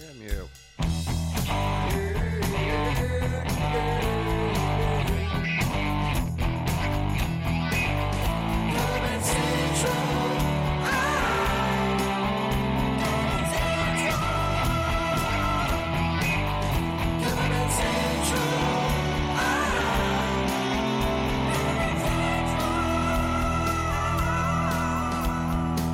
Damn you.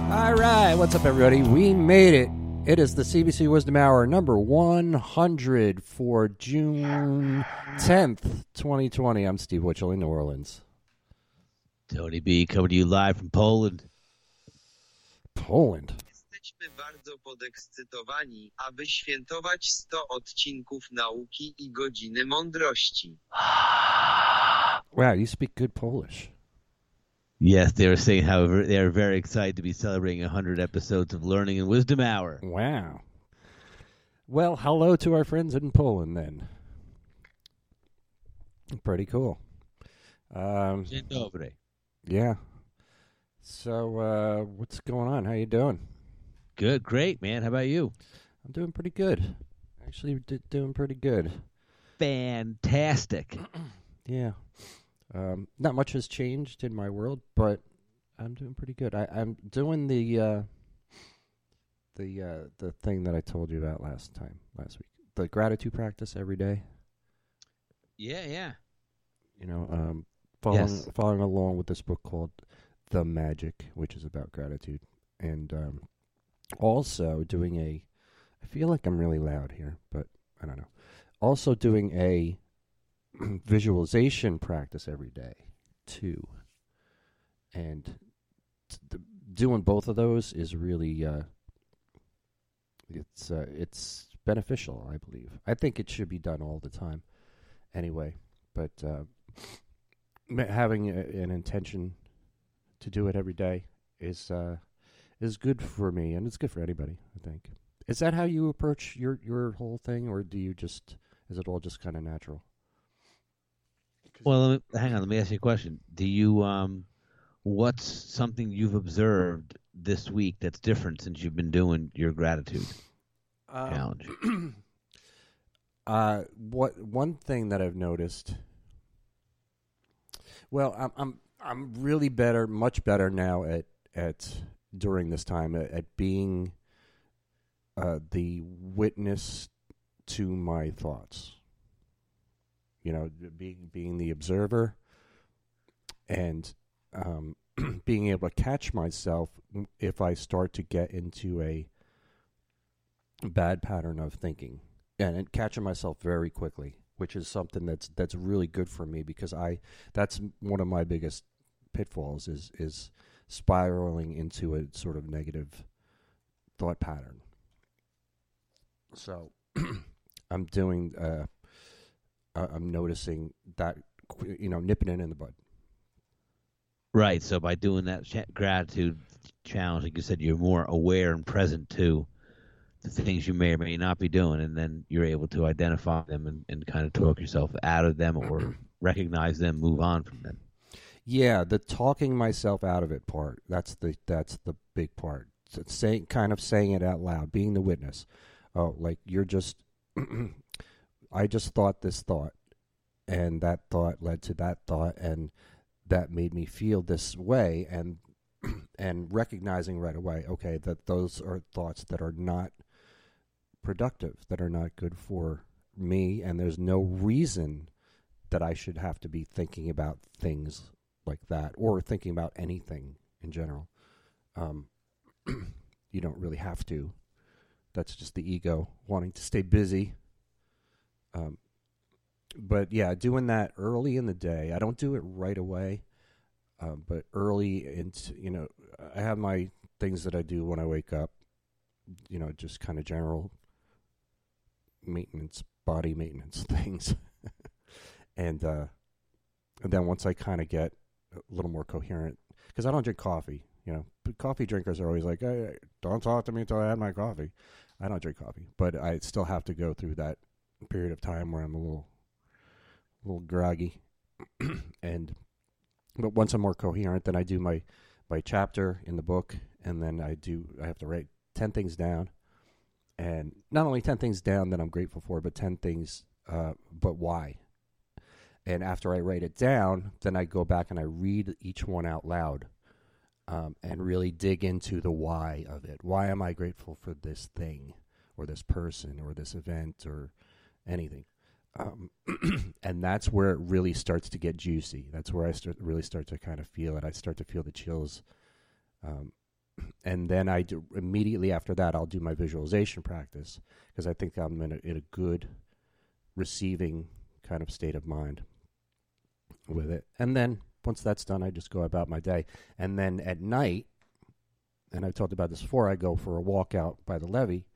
All right, what's up, everybody? We made it. It is the CBC Wizdumb Hour number 100 for June 10th, 2020. I'm Steve Witchell in New Orleans. Tony B coming to you live from Poland. Poland. Jesteśmy bardzo podekscytowani, aby świętować 100 odcinków nauki i godziny mądrości. Wow, you speak good Polish. Yes, they were saying how ver- they are very excited to be celebrating 100 episodes of Learning and Wisdom Hour. Wow. Well, hello to our friends in Poland then. Pretty cool. Um, Dzień dobry. yeah. So, uh, what's going on? How you doing? Good, great, man. How about you? I'm doing pretty good. Actually, d- doing pretty good. Fantastic. Yeah. Um, not much has changed in my world, but I'm doing pretty good. I, I'm doing the uh, the uh, the thing that I told you about last time, last week. The gratitude practice every day. Yeah, yeah. You know, um, following Yes. following along with this book called The Magic, which is about gratitude, and um, also doing a. I feel like I'm really loud here, but I don't know. Also doing a visualization practice every day too, and the, doing both of those is really uh, it's uh, it's beneficial. I believe. I think it should be done all the time. Anyway, but uh, having a, an intention to do it every day is uh, is good for me, and it's good for anybody. I think. Is that how you approach your your whole thing, or do you just is it all just kind of natural? Well, let me, hang on. Let me ask you a question. Do you, um, what's something you've observed this week that's different since you've been doing your gratitude challenge? uh, what one thing that I've noticed? Well, I'm I'm I'm really better, much better now at at during this time at, at being uh, the witness to my thoughts. You know, being being the observer, and um, being able to catch myself if I start to get into a bad pattern of thinking and, and catching myself very quickly, which is something that's that's really good for me because I that's one of my biggest pitfalls is is spiraling into a sort of negative thought pattern. So I'm doing uh I'm noticing that you know nipping it in the bud. Right. So by doing that gratitude challenge, like you said, you're more aware and present to the things you may or may not be doing, and then you're able to identify them and, and kind of talk yourself out of them or recognize them, move on from them. Yeah, the talking myself out of it part. That's the that's the big part. Saying kind of saying it out loud, being the witness. Oh, like you're just I just thought this thought and that thought led to that thought and that made me feel this way and and recognizing right away, okay, that those are thoughts that are not productive, that are not good for me and there's no reason that I should have to be thinking about things like that or thinking about anything in general. Um, you don't really have to. That's just the ego wanting to stay busy. Um, but yeah, doing that early in the day. I don't do it right away, um, but early into you know, I have my things that I do when I wake up. You know, just kind of general maintenance, body maintenance things, and uh, and then once I kind of get a little more coherent, because I don't drink coffee. You know, coffee drinkers are always like, "Hey, don't talk to me until I had my coffee." I don't drink coffee, but I still have to go through that period of time where I'm a little, a little groggy, and but once I'm more coherent, then I do my my chapter in the book, and then I do I have to write ten things down, and not only 10 things down that I'm grateful for, but 10 things, uh, but why. And after I write it down, then I go back and I read each one out loud um, and really dig into the why of it. Why am I grateful for this thing or this person or this event or anything? Um, and that's where it really starts to get juicy. That's where I start really start to kind of feel it. I start to feel the chills. Um, and then I do, immediately after that, I'll do my visualization practice because I think I'm in a, in a good receiving kind of state of mind with it. And then once that's done, I just go about my day. And then at night, and I've talked about this before, I go for a walk out by the levee.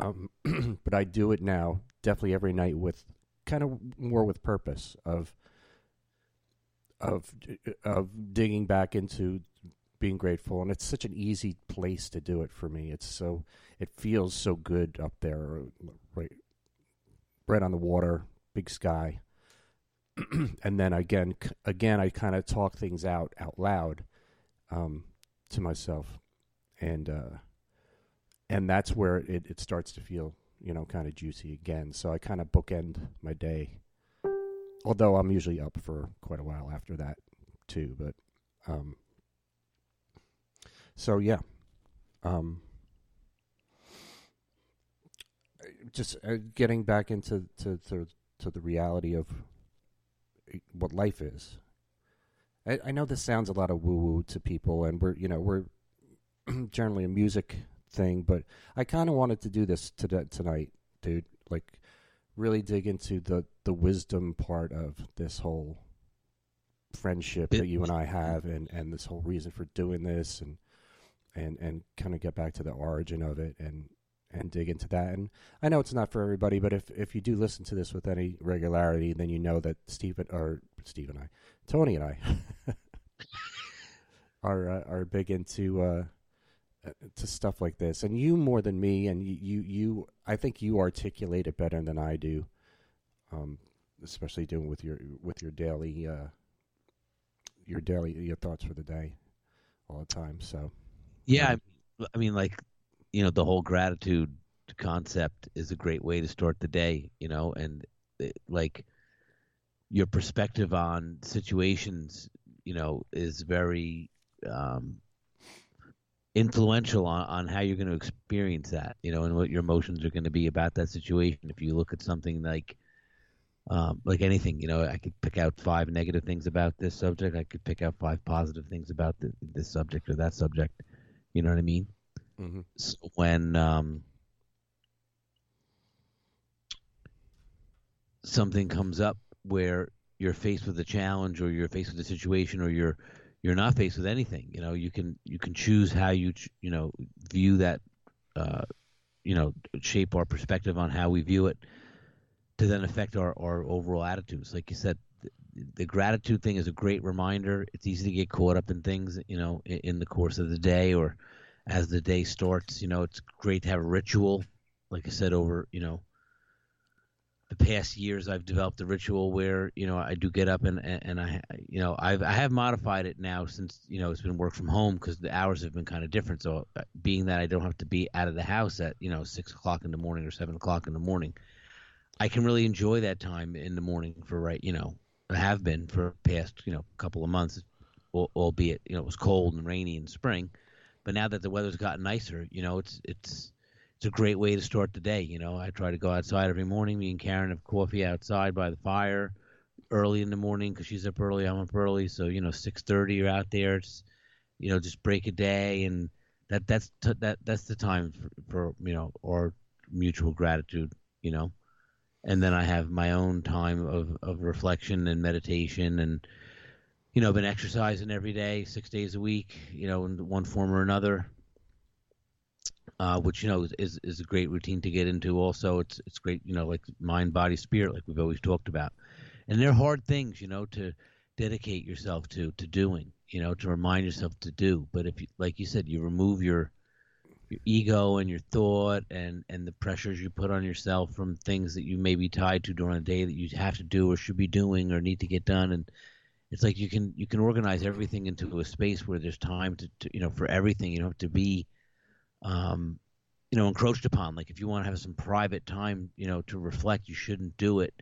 Um, but I do it now, definitely every night with kind of more with purpose of of of digging back into being grateful. And it's such an easy place to do it for me. It's so it feels so good up there right right on the water big sky. And then again again I kind of talk things out out loud um, to myself. And uh, and that's where it, it starts to feel you know kind of juicy again so I kind of bookend my day although I'm usually up for quite a while after that too but um, so yeah um, just uh, getting back into to, to, to the reality of what life is. I, I know this sounds a lot of woo woo to people, and we're you know we're generally a music thing, but I kind of wanted to do this to, tonight, dude. Like really dig into the the wisdom part of this whole friendship that you and I have, and and this whole reason for doing this, and and and kind of get back to the origin of it, and and dig into that. And I know it's not for everybody, but if if you do listen to this with any regularity, then you know that Steve or Steve and I, Tony and I, are uh, are big into uh, to stuff like this. And you more than me, and you you, you I think you articulate it better than I do, um, especially doing with your with your daily uh, your daily your thoughts for the day all the time. So yeah, I mean, like you know the whole gratitude concept is a great way to start the day you know and it, like your perspective on situations you know is very um, influential on, on how you're going to experience that you know and what your emotions are going to be about that situation. If you look at something like um, like anything you know i could pick out five negative things about this subject. I could pick out five positive things about the, this subject or that subject. You know what i mean? Mm-hmm. So when um, something comes up where you're faced with a challenge or you're faced with a situation or you're you're not faced with anything you know you can you can choose how you you know view that uh, you know shape our perspective on how we view it to then affect our, our overall attitudes like you said the, gratitude thing is a great reminder it's easy to get caught up in things you know in, in the course of the day or as the day starts. You know, it's great to have a ritual. Like I said, over you know the past years, I've developed a ritual where you know I do get up and and I you know I've I have modified it now since you know it's been work from home because the hours have been kind of different. So uh, being that I don't have to be out of the house at you know six o'clock in the morning or seven o'clock in the morning, I can really enjoy that time in the morning for right you know I have been for past you know couple of months, albeit you know it was cold and rainy in spring but now that the weather's gotten nicer, you know, it's it's it's a great way to start the day. You know, I try to go outside every morning. Me and Karen have coffee outside by the fire early in the morning because she's up early. I'm up early, so you know, six thirty you're out there. It's you know, just break a day, and that that's t- that that's the time for, for you know our mutual gratitude. You know, and then I have my own time of of reflection and meditation and you know, been exercising every day, six days a week, you know, in one form or another. Uh, which you know is is a great routine to get into. Also, it's it's great, you know, like mind, body, spirit, like we've always talked about. And they're hard things, you know, to dedicate yourself to to doing, you know, to remind yourself to do. But if, you, like you said, you remove your your ego and your thought and and the pressures you put on yourself from things that you may be tied to during the day that you have to do or should be doing or need to get done and it's like you can you can organize everything into a space where there's time to, to you know for everything you don't have to be um you know, encroached upon. Like if you want to have some private time, you know, to reflect, you shouldn't do it.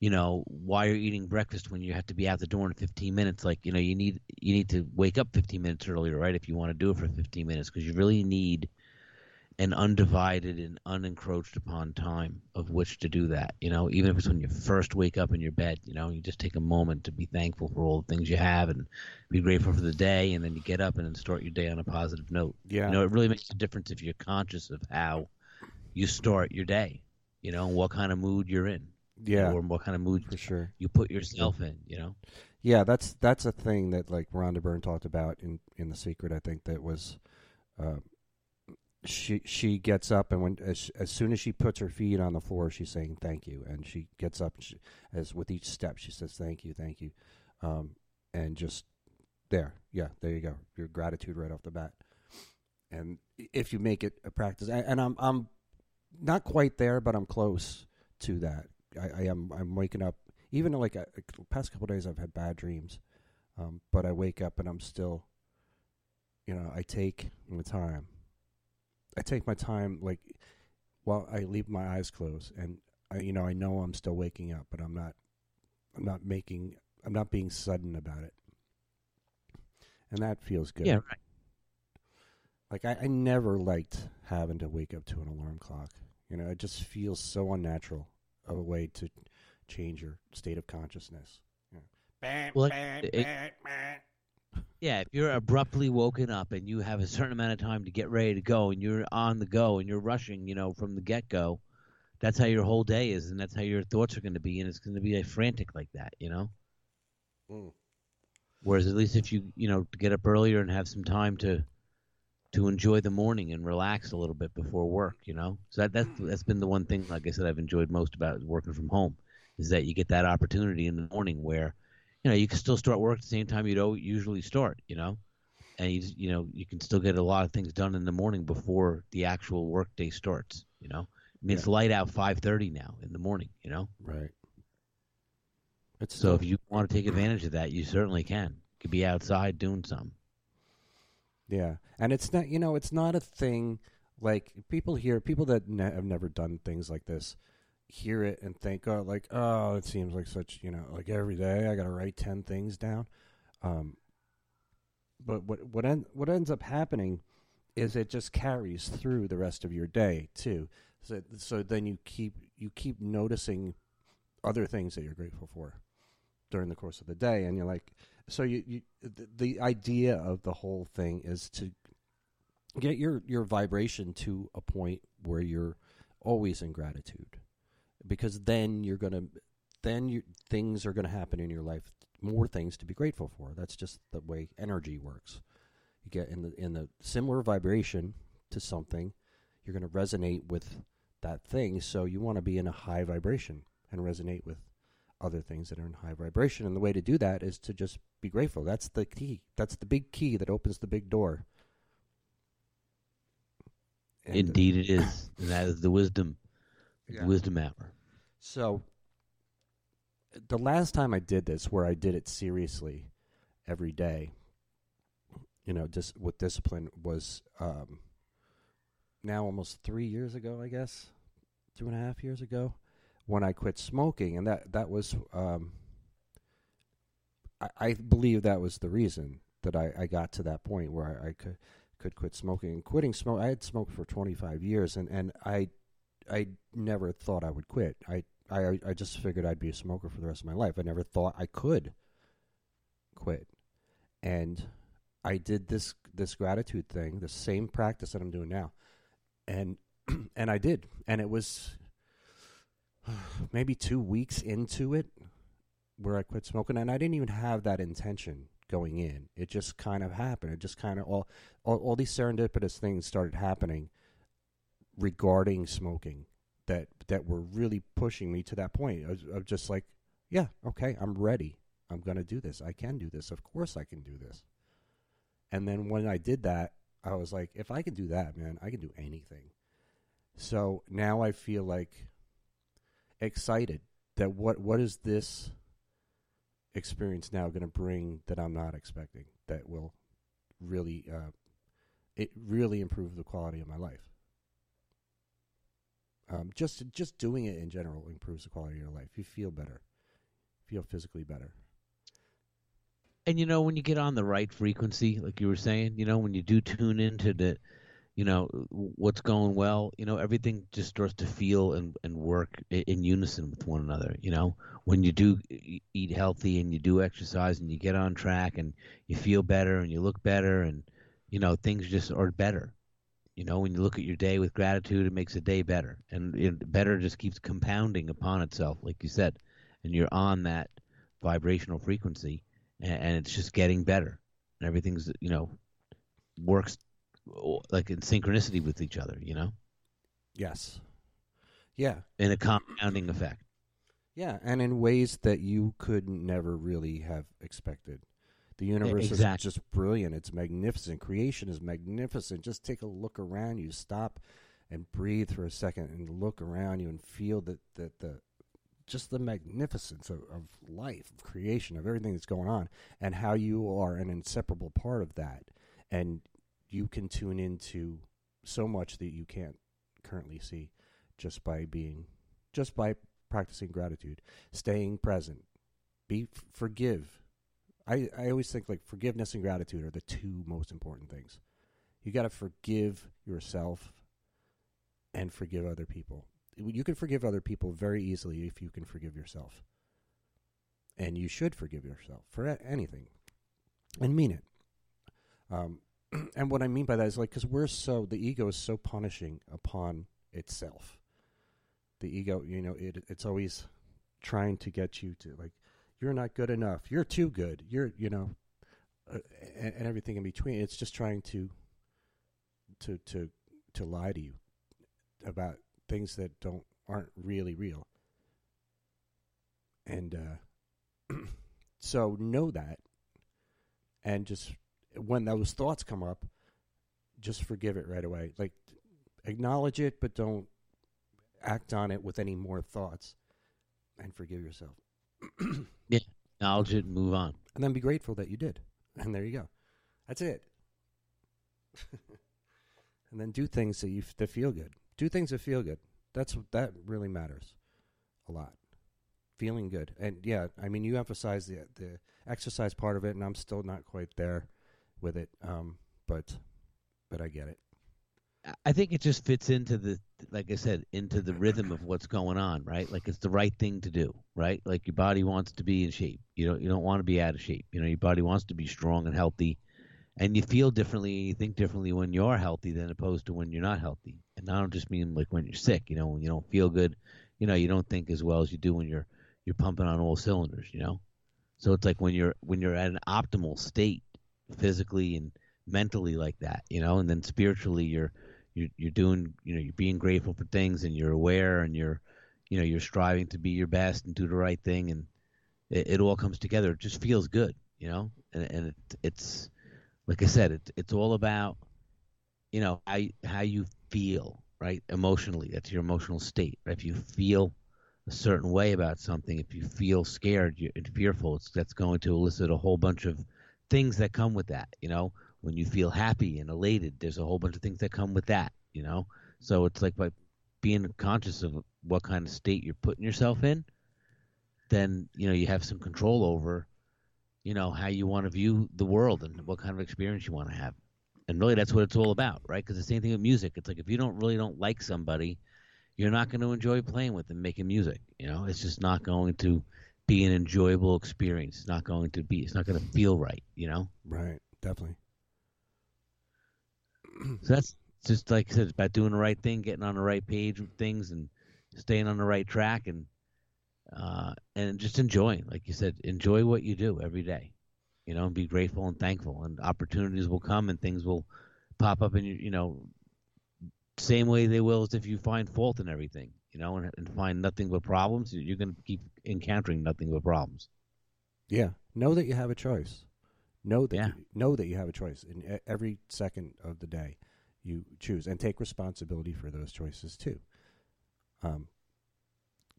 You know, while you're eating breakfast when you have to be out the door in 15 minutes. Like you know, you need you need to wake up 15 minutes earlier, right? If you want to do it for 15 minutes, because you really need an undivided and unencroached upon time of which to do that. You know, even if it's when you first wake up in your bed, you know, you just take a moment to be thankful for all the things you have and be grateful for the day, and then you get up and then start your day on a positive note. Yeah. You know, it really makes a difference if you're conscious of how you start your day. You know, and what kind of mood you're in. Yeah, Or what kind of mood for sure. you put yourself in. You know. Yeah, that's that's a thing that like Rhonda Byrne talked about in in the Secret. I think that was, uh, she she gets up and when as, as soon as she puts her feet on the floor, she's saying thank you, and she gets up she, as with each step she says thank you, thank you, um, and just there, yeah, there you go, your gratitude right off the bat. And if you make it a practice, and, and I'm I'm not quite there, but I'm close to that. I, I am I'm waking up even like uh, the past couple days I've had bad dreams, um, but I wake up and I'm still, you know, I take my time. I take my time like while I leave my eyes closed, and I, you know, I know I'm still waking up, but I'm not. I'm not making. I'm not being sudden about it, and that feels good. Yeah. Right. Like I, I never liked having to wake up to an alarm clock. You know, it just feels so unnatural of a way to change your state of consciousness. Yeah. Well, it- it- Yeah, if you're abruptly woken up and you have a certain amount of time to get ready to go and you're on the go and you're rushing, you know, from the get go, that's how your whole day is and that's how your thoughts are going to be and it's going to be like, frantic like that, you know? Mm. Whereas at least if you, you know, get up earlier and have some time to to enjoy the morning and relax a little bit before work, you know? So that that's that's been the one thing like I said I've enjoyed most about working from home is that you get that opportunity in the morning where you know, you can still start work at the same time you don't usually start, you know, and you you know you can still get a lot of things done in the morning before the actual work day starts. You know, I mean it's light out five thirty now in the morning. You know, Right. It's so if you want to take advantage of that, you certainly can. You could be outside doing something. Yeah, and it's not you know it's not a thing like people here people that ne- have never done things like this hear it and think oh like oh it seems like such you know like every day I got to write ten things down, um, but what what en- what ends up happening is it just carries through the rest of your day too. So so then you keep you keep noticing other things that you're grateful for during the course of the day, and you're like so you, you the, the idea of the whole thing is to get your your vibration to a point where you're always in gratitude because then you're going to then you, things are going to happen in your life more things to be grateful for that's just the way energy works you get in the in the similar vibration to something you're going to resonate with that thing so you want to be in a high vibration and resonate with other things that are in high vibration. And the way to do that is to just be grateful. That's the key. That's the big key that opens the big door. And, Indeed, it is, and that is the wisdom, Yeah. the wisdom hour. So, the last time I did this, where I did it seriously every day, you know, just with discipline, was um, now almost three years ago, I guess, two and a half years ago, when I quit smoking, and that that was, um, I, I believe that was the reason that I, I got to that point where I, I could could quit smoking. And quitting smoke, I had smoked for twenty five years, and and I I never thought I would quit. I, I I just figured I'd be a smoker for the rest of my life. I never thought I could quit. And I did this this gratitude thing, the same practice that I'm doing now. And and I did. And it was maybe 2 weeks into it where I quit smoking and I didn't even have that intention going in. It just kind of happened. It just kind of all all, all these serendipitous things started happening regarding smoking that that were really pushing me to that point of just like, yeah, okay, I'm ready. I'm going to do this. I can do this. Of course I can do this. And then when I did that, I was like, if I can do that, man, I can do anything. So now I feel like excited that what what is this experience now going to bring that I'm not expecting that will really uh, it really improve the quality of my life. Um, just just doing it in general improves the quality of your life. You feel better, feel physically better. And you know when you get on the right frequency, like you were saying, you know when you do tune into the, you know what's going well, you know everything just starts to feel and and work in, unison with one another. You know when you do eat healthy and you do exercise and you get on track and you feel better and you look better and you know things just are better you know, when you look at your day with gratitude, it makes a day better, and it better just keeps compounding upon itself, like you said, and you're on that vibrational frequency, and, and it's just getting better, and everything's you know works like in synchronicity with each other, you know. Yes. Yeah. In a compounding effect. Yeah, and in ways that you could never really have expected. The universe exactly. is just brilliant. It's magnificent. Creation is magnificent. Just take a look around you. Stop and breathe for a second and look around you and feel that, that the just the magnificence of, of life, of creation, of everything that's going on, and how you are an inseparable part of that. And you can tune into so much that you can't currently see just by being, just by practicing gratitude, staying present, be forgive, I, I always think like forgiveness and gratitude are the two most important things. You got to forgive yourself and forgive other people. You can forgive other people very easily if you can forgive yourself. And you should forgive yourself for anything and mean it. Um, and what I mean by that is like, because we're so, the ego is so punishing upon itself. The ego, you know, it it's always trying to get you to like you're not good enough. You're too good. You're, you know, uh, and, and, everything in between. It's just trying to, to, to, to lie to you about things that don't aren't really real. And uh, so know that, and just when those thoughts come up, just forgive it right away. Like acknowledge it, but don't act on it with any more thoughts, and forgive yourself. yeah, acknowledge it and move on. And then be grateful that you did. And there you go. That's it. and then do things that you f- that feel good. Do things that feel good. That's that really matters a lot. Feeling good. And yeah, I mean you emphasize the the exercise part of it and I'm still not quite there with it. Um, but but I get it. I think it just fits into the, like I said, into the rhythm of what's going on, right? Like it's the right thing to do, right? Like your body wants to be in shape. You don't, you don't want to be out of shape. You know, your body wants to be strong and healthy, and you feel differently, you think differently when you're healthy than opposed to when you're not healthy. And I don't just mean like when you're sick. You know, when you don't feel good, you know, you don't think as well as you do when you're you're pumping on all cylinders. You know, so it's like when you're when you're at an optimal state, physically and mentally like that. You know, and then spiritually you're you're you're doing you know you're being grateful for things and you're aware and you're you know you're striving to be your best and do the right thing and it, it all comes together. It just feels good, you know, and, and it, it's like I said, it, it's all about you know how how you feel right emotionally. That's your emotional state. Right? If you feel a certain way about something, if you feel scared and fearful, it's, that's going to elicit a whole bunch of things that come with that. You know, when you feel happy and elated, there's a whole bunch of things that come with that, you know? So it's like by being conscious of what kind of state you're putting yourself in, then, you know, you have some control over, you know, how you want to view the world and what kind of experience you want to have. And really that's what it's all about, right? Because the same thing with music. It's like if you don't really don't like somebody, you're not going to enjoy playing with them, making music, you know? It's just not going to be an enjoyable experience. It's not going to be, it's not going to feel right, you know? Right, definitely. so that's just like I said, it's about doing the right thing, getting on the right page with things, and staying on the right track, and uh, and just enjoying, like you said, enjoy what you do every day, you know, and be grateful and thankful, and opportunities will come and things will pop up, and you you know, same way they will as if you find fault in everything, you know, and, and find nothing but problems, you're going to keep encountering nothing but problems. Yeah, know that you have a choice. Know that yeah. you, know that you have a choice in every second of the day. You choose and take responsibility for those choices too. Um,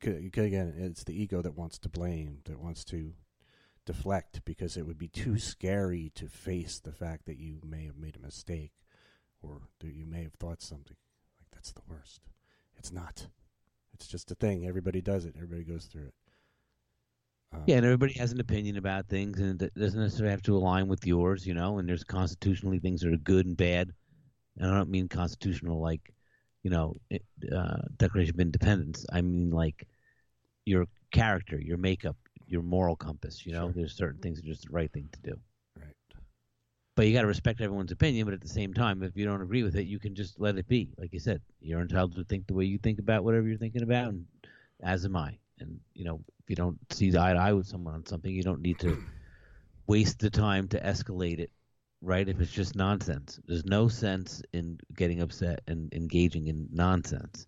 again, it's the ego that wants to blame, that wants to deflect because it would be too scary to face the fact that you may have made a mistake or that you may have thought something like that's the worst. It's not. It's just a thing. Everybody does it. Everybody goes through it. Um, Yeah, and everybody has an opinion about things, and it doesn't necessarily have to align with yours, you know. And there's constitutionally things that are good and bad. And I don't mean constitutional like, you know, uh, Declaration of Independence. I mean like your character, your makeup, your moral compass. You know, Sure. there's certain things that are just the right thing to do. Right. But you got to respect everyone's opinion. But at the same time, if you don't agree with it, you can just let it be. Like you said, you're entitled to think the way you think about whatever you're thinking about, and as am I. And you know, if you don't see eye to eye with someone on something, you don't need to waste the time to escalate it. Right? If it's just nonsense, there's no sense in getting upset and engaging in nonsense.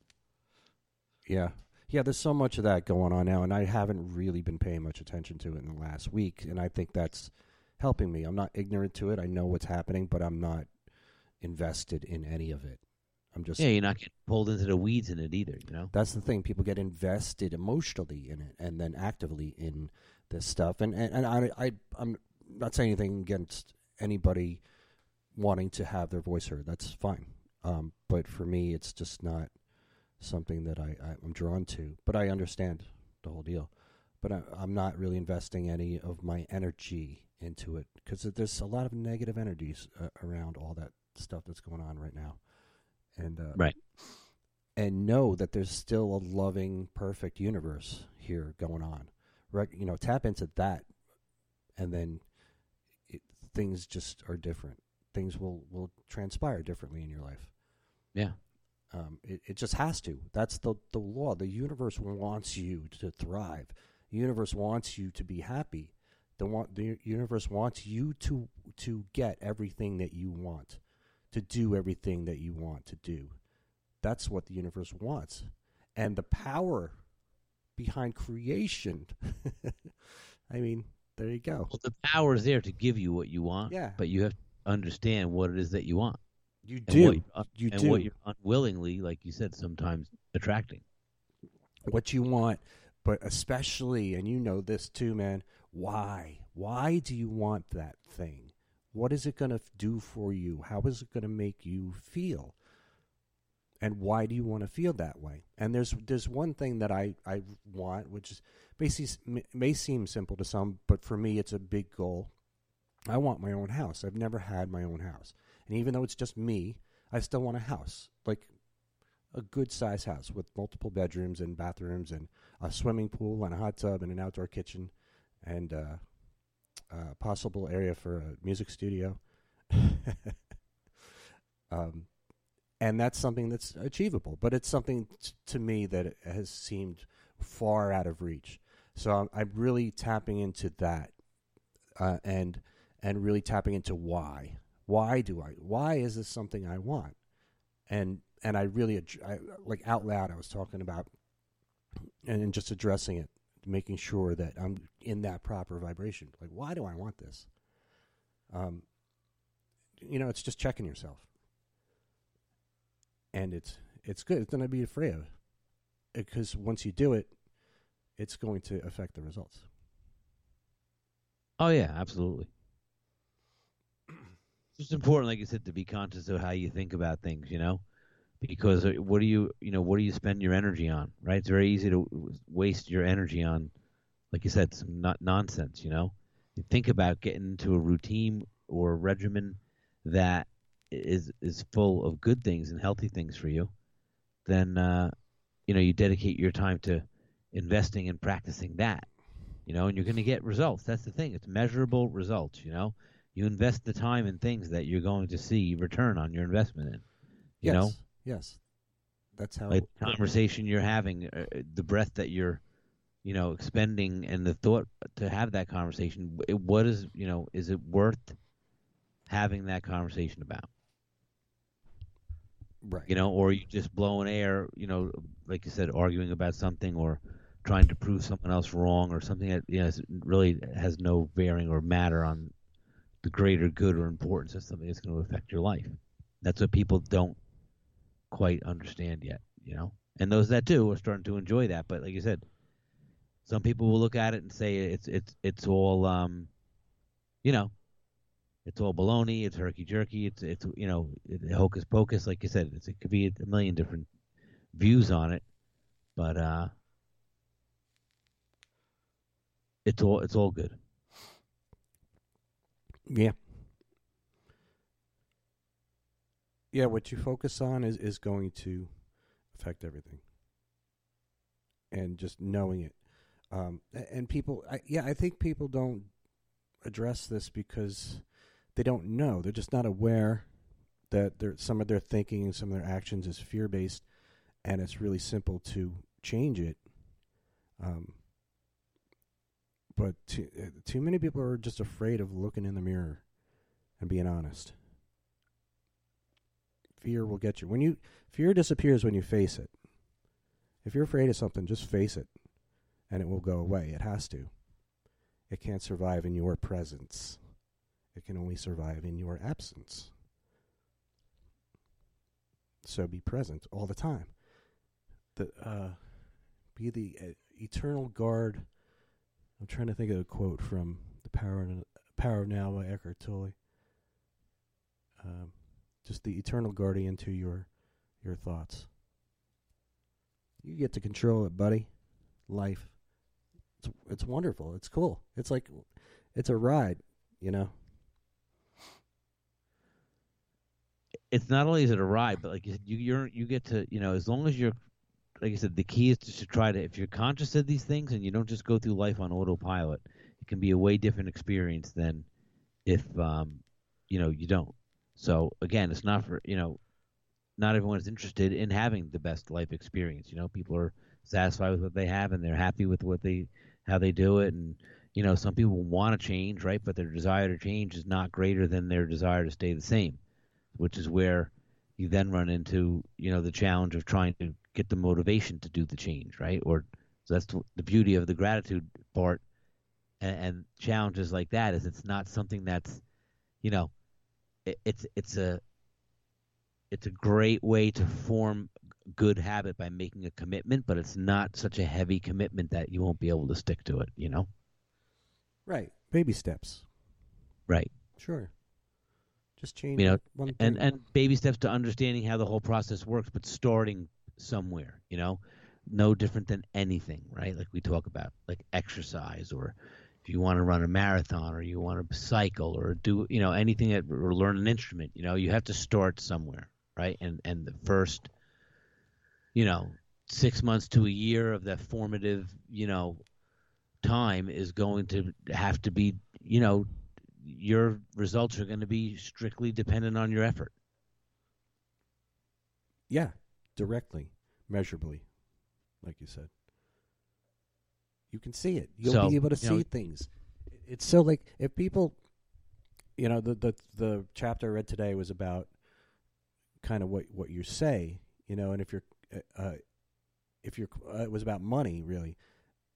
Yeah. Yeah, there's so much of that going on now, and I haven't really been paying much attention to it in the last week, and I think that's helping me. I'm not ignorant to it. I know what's happening, but I'm not invested in any of it. I'm just Yeah, you're not getting pulled into the weeds in it either. You know. that's the thing. People get invested emotionally in it, and then actively in this stuff. And and, and I, I I'm not saying anything against anybody wanting to have their voice heard. That's fine. Um, but for me, it's just not something that I, I I'm drawn to. But I understand the whole deal. But I, I'm not really investing any of my energy into it because there's a lot of negative energies uh, around all that stuff that's going on right now. And uh, Right. and know that there's still a loving, perfect universe here going on. Rec- you know, tap into that, and then things just are different. Things will will transpire differently in your life. Yeah. Um, it, it just has to. That's the the law. The universe wants you to thrive. The universe wants you to be happy. The want the universe wants you to to get everything that you want, to do everything that you want to do. That's what the universe wants, and the power behind creation. I mean, there you go. Well, the power is there to give you what you want. Yeah. But you have to understand what it is that you want. You and do. what you're, You and do. what you're unwillingly, like you said, sometimes attracting. what you want, but especially, and you know this too, man. Why? Why do you want that thing? What is it going to do for you? How is it going to make you feel? And why do you want to feel that way? And there's there's one thing that I, I want, which is basically may seem simple to some, but for me it's a big goal. I want my own house. I've never had my own house, and even though it's just me, I still want a house, like a good size house with multiple bedrooms and bathrooms and a swimming pool and a hot tub and an outdoor kitchen and uh, a possible area for a music studio. um, and that's something that's achievable, but it's something t- to me that has seemed far out of reach. So I'm, I'm really tapping into that, uh, and and really tapping into why. Why do I? Why is this something I want? And and I really I, like out loud. I was talking about and, and just addressing it, making sure that I'm in that proper vibration. Like, why do I want this? Um, you know, it's just checking yourself, and it's it's good. It's going to be afraid of because once you do it, it's going to affect the results. Oh yeah, absolutely. It's important, like you said, to be conscious of how you think about things. You know, because uh, what do you, you know, what do you spend your energy on? Right? It's very easy to waste your energy on, like you said, some not nonsense. You know, you think about getting into a routine or a regimen that is is full of good things and healthy things for you. Then, uh, you know, you dedicate your time to investing and practicing that you know, and you're going to get results. That's the thing; it's measurable results. You know, you invest the time in things that you're going to see return on your investment in. You yes, know, yes, that's how. like the conversation you're having, uh, the breath that you're, you know, expending, and the thought to have that conversation. w- What is, you know, is it worth having that conversation about? right. You know, or you just blowing air. You know, like you said, arguing about something or trying to prove someone else wrong or something that you know really has no bearing or matter on the greater good or importance of something that's going to affect your life. That's what people don't quite understand yet, you know. And those that do are starting to enjoy that. But like you said, some people will look at it and say it's it's it's all um, you know, it's all baloney. It's herky jerky. It's it's you know hocus pocus. Like you said, it's, it could be a million different views on it. but uh, it's all it's all good. Yeah. Yeah, what you focus on is, is going to affect everything. And just knowing it. Um, and people, I, yeah, I think people don't address this because they don't know. They're just not aware that some of their thinking and some of their actions is fear based, and it's really simple to change it. Um, but too, uh, too many people are just afraid of looking in the mirror and being honest. Fear will get you. When you fear disappears when you face it. If you're afraid of something, just face it and it will go away. It has to. It can't survive in your presence. It can only survive in your absence. So be present all the time. The uh, be the uh, eternal guard I'm trying to think of a quote from the Power Power of Now by Eckhart Tolle. Um, just the eternal guardian to your your thoughts. You get to control it, buddy. Life. It's it's wonderful. It's cool. It's like it's a ride, you know. It's not only is it a ride, but like you you you're, you get to you know as long as you're like I said, the key is to try to, if you're conscious of these things and you don't just go through life on autopilot, it can be a way different experience than if, um, you know, you don't. So again, it's not for, you know, not everyone is interested in having the best life experience. You know, people are satisfied with what they have and they're happy with what they, how they do it. And, you know, some people want to change, right? But their desire to change is not greater than their desire to stay the same, which is where you then run into, you know, the challenge of trying to get the motivation to do the change, right? Or so that's the beauty of the gratitude part and, and challenges like that is it's not something that's, you know, it, it's it's a it's a great way to form good habit by making a commitment, but it's not such a heavy commitment that you won't be able to stick to it, you know? Right. Baby steps. Right. Sure. Just change you know, one thing. and and baby steps to understanding how the whole process works, but starting somewhere, you know, no different than anything, right? Like we talk about, like exercise, or if you want to run a marathon, or you want to cycle, or do, you know, anything that, or learn an instrument, you know, you have to start somewhere, right? And and the first, you know, six months to a year of that formative, you know, time is going to have to be, you know, your results are going to be strictly dependent on your effort. Yeah, directly, measurably, like you said. You can see it. You'll So, be able to see know- things. It's so like if people, you know, the the the chapter I read today was about kind of what what you say, you know, and if you're, uh, uh, if you're, uh, it was about money really,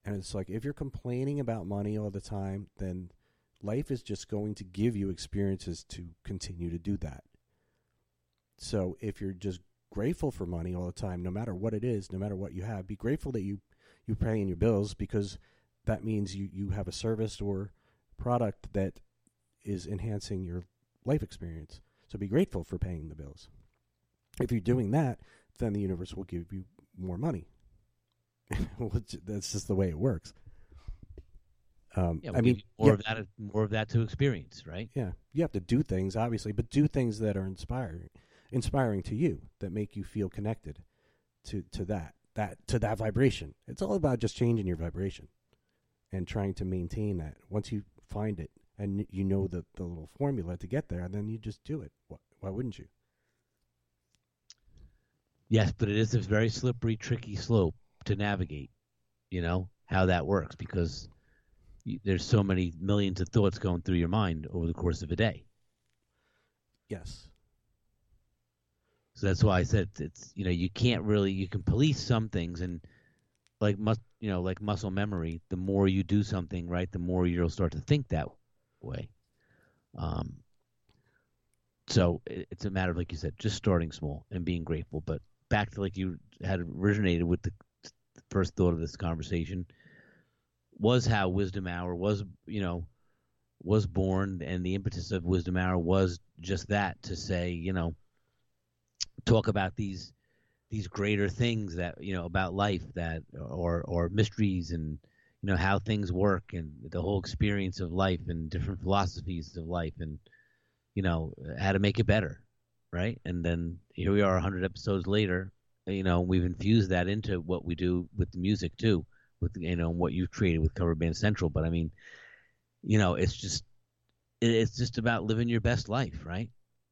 and it's like if you're complaining about money all the time, then life is just going to give you experiences to continue to do that. So if you're just grateful for money all the time, no matter what it is, no matter what you have. Be grateful that you you paying your bills because that means you you have a service or product that is enhancing your life experience. So be grateful for paying the bills. If you're doing that, then the universe will give you more money. That's just the way it works. Um, Yeah, I we'll mean, more yeah, of that, more of that to experience, right? yeah, you have to do things, obviously, but do things that are inspiring, inspiring to you, that make you feel connected to to that that to that vibration. It's all about just changing your vibration and trying to maintain that. Once you find it and you know the the little formula to get there, then you just do it. Why, why wouldn't you? Yes, but it is a very slippery, tricky slope to navigate. You know how that works because there's so many millions of thoughts going through your mind over the course of a day. Yes. So that's why I said it's you know you can't really you can police some things and like mus you know like muscle memory. The more you do something right, the more you'll start to think that way. Um. So it, it's a matter of like you said, just starting small and being grateful. But back to like you had originated with the first thought of this conversation was how Wizdumb Hour was you know was born, and the impetus of Wizdumb Hour was just that to say you know talk about these these greater things that you know about life that or or mysteries and you know how things work and the whole experience of life and different philosophies of life and you know how to make it better right? And then here we are 100 episodes later you know we've infused that into what we do with the music too with you know what you've created with cover band central. But i mean you know it's just it's just about living your best life right?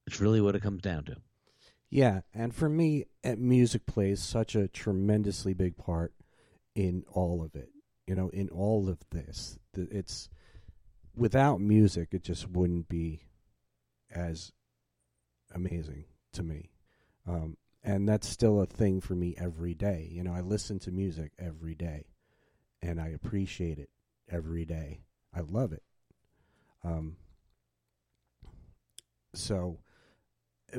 It's really what it comes down to Yeah, and for me, uh, music plays such a tremendously big part in all of it. You know, in all of this, it's without music, it just wouldn't be as amazing to me. Um, and that's still a thing for me every day. You know, I listen to music every day, and I appreciate it every day. I love it. Um, so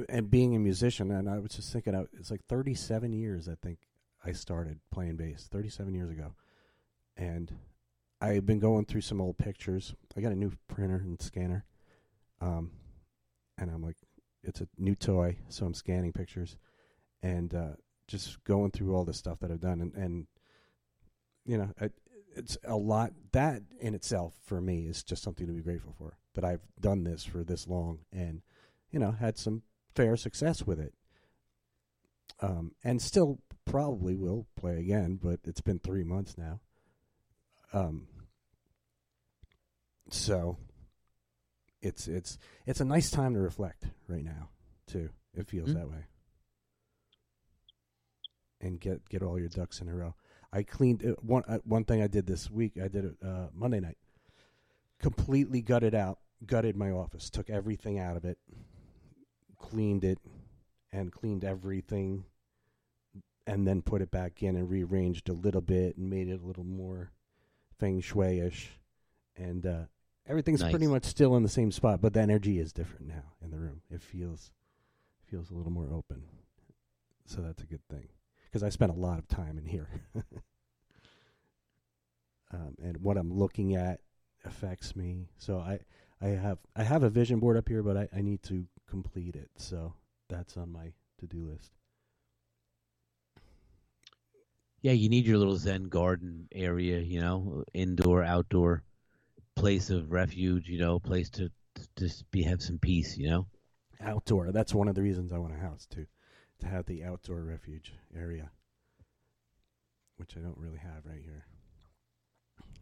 and being a musician, and I was just thinking, it's like 37 years. I think I started playing bass 37 years ago, and I've been going through some old pictures. I got a new printer and scanner, um, and I'm like, it's a new toy, so I'm scanning pictures, and uh, just going through all the stuff that I've done, and, and you know, it, it's a lot. That in itself, for me, is just something to be grateful for. That I've done this for this long, and you know, had some fair success with it. Um, and still probably will play again, but it's been three months now. Um, so it's it's it's a nice time to reflect right now too. It feels Mhm. that way, and get get all your ducks in a row. I cleaned uh, one uh, one thing I did this week. I did it uh, Monday night. Completely gutted out, gutted my office, took everything out of it, cleaned it, and cleaned everything, and then put it back in and rearranged a little bit and made it a little more feng shui ish, and uh, everything's Nice. pretty much still in the same spot, but the energy is different now in the room. It feels feels a little more open, so that's a good thing because I spent a lot of time in here, um, and what I'm looking at affects me. So I I have I have a vision board up here, but I, I need to complete it. So that's on my to do list. Yeah, you need your little Zen garden area, you know, indoor, outdoor place of refuge, you know, place to to just be have some peace, you know. Outdoor. That's one of the reasons I want a house too, to have the outdoor refuge area, which I don't really have right here.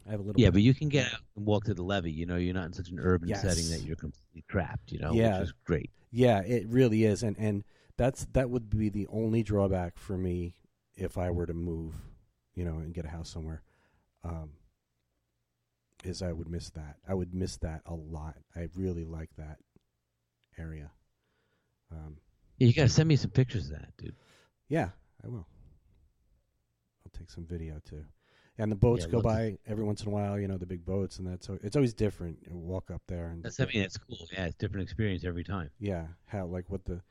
I have a little. Yeah, but you can get out and walk to the levee. You know, you're not in such an urban Yes. setting that you're completely trapped. You know, Yeah. which is great. Yeah, it really is, and and that's that would be the only drawback for me if I were to move, you know, and get a house somewhere. Um, is I would miss that. I would miss that a lot. I really like that area. Um, Yeah, you gotta send me some pictures of that, dude. yeah, I will. I'll take some video too. And the boats Yeah, go by every once in a while, you know, the big boats, and that's it's always different. You walk up there and That's I mean, it's cool. Yeah, it's a different experience every time. yeah how like what the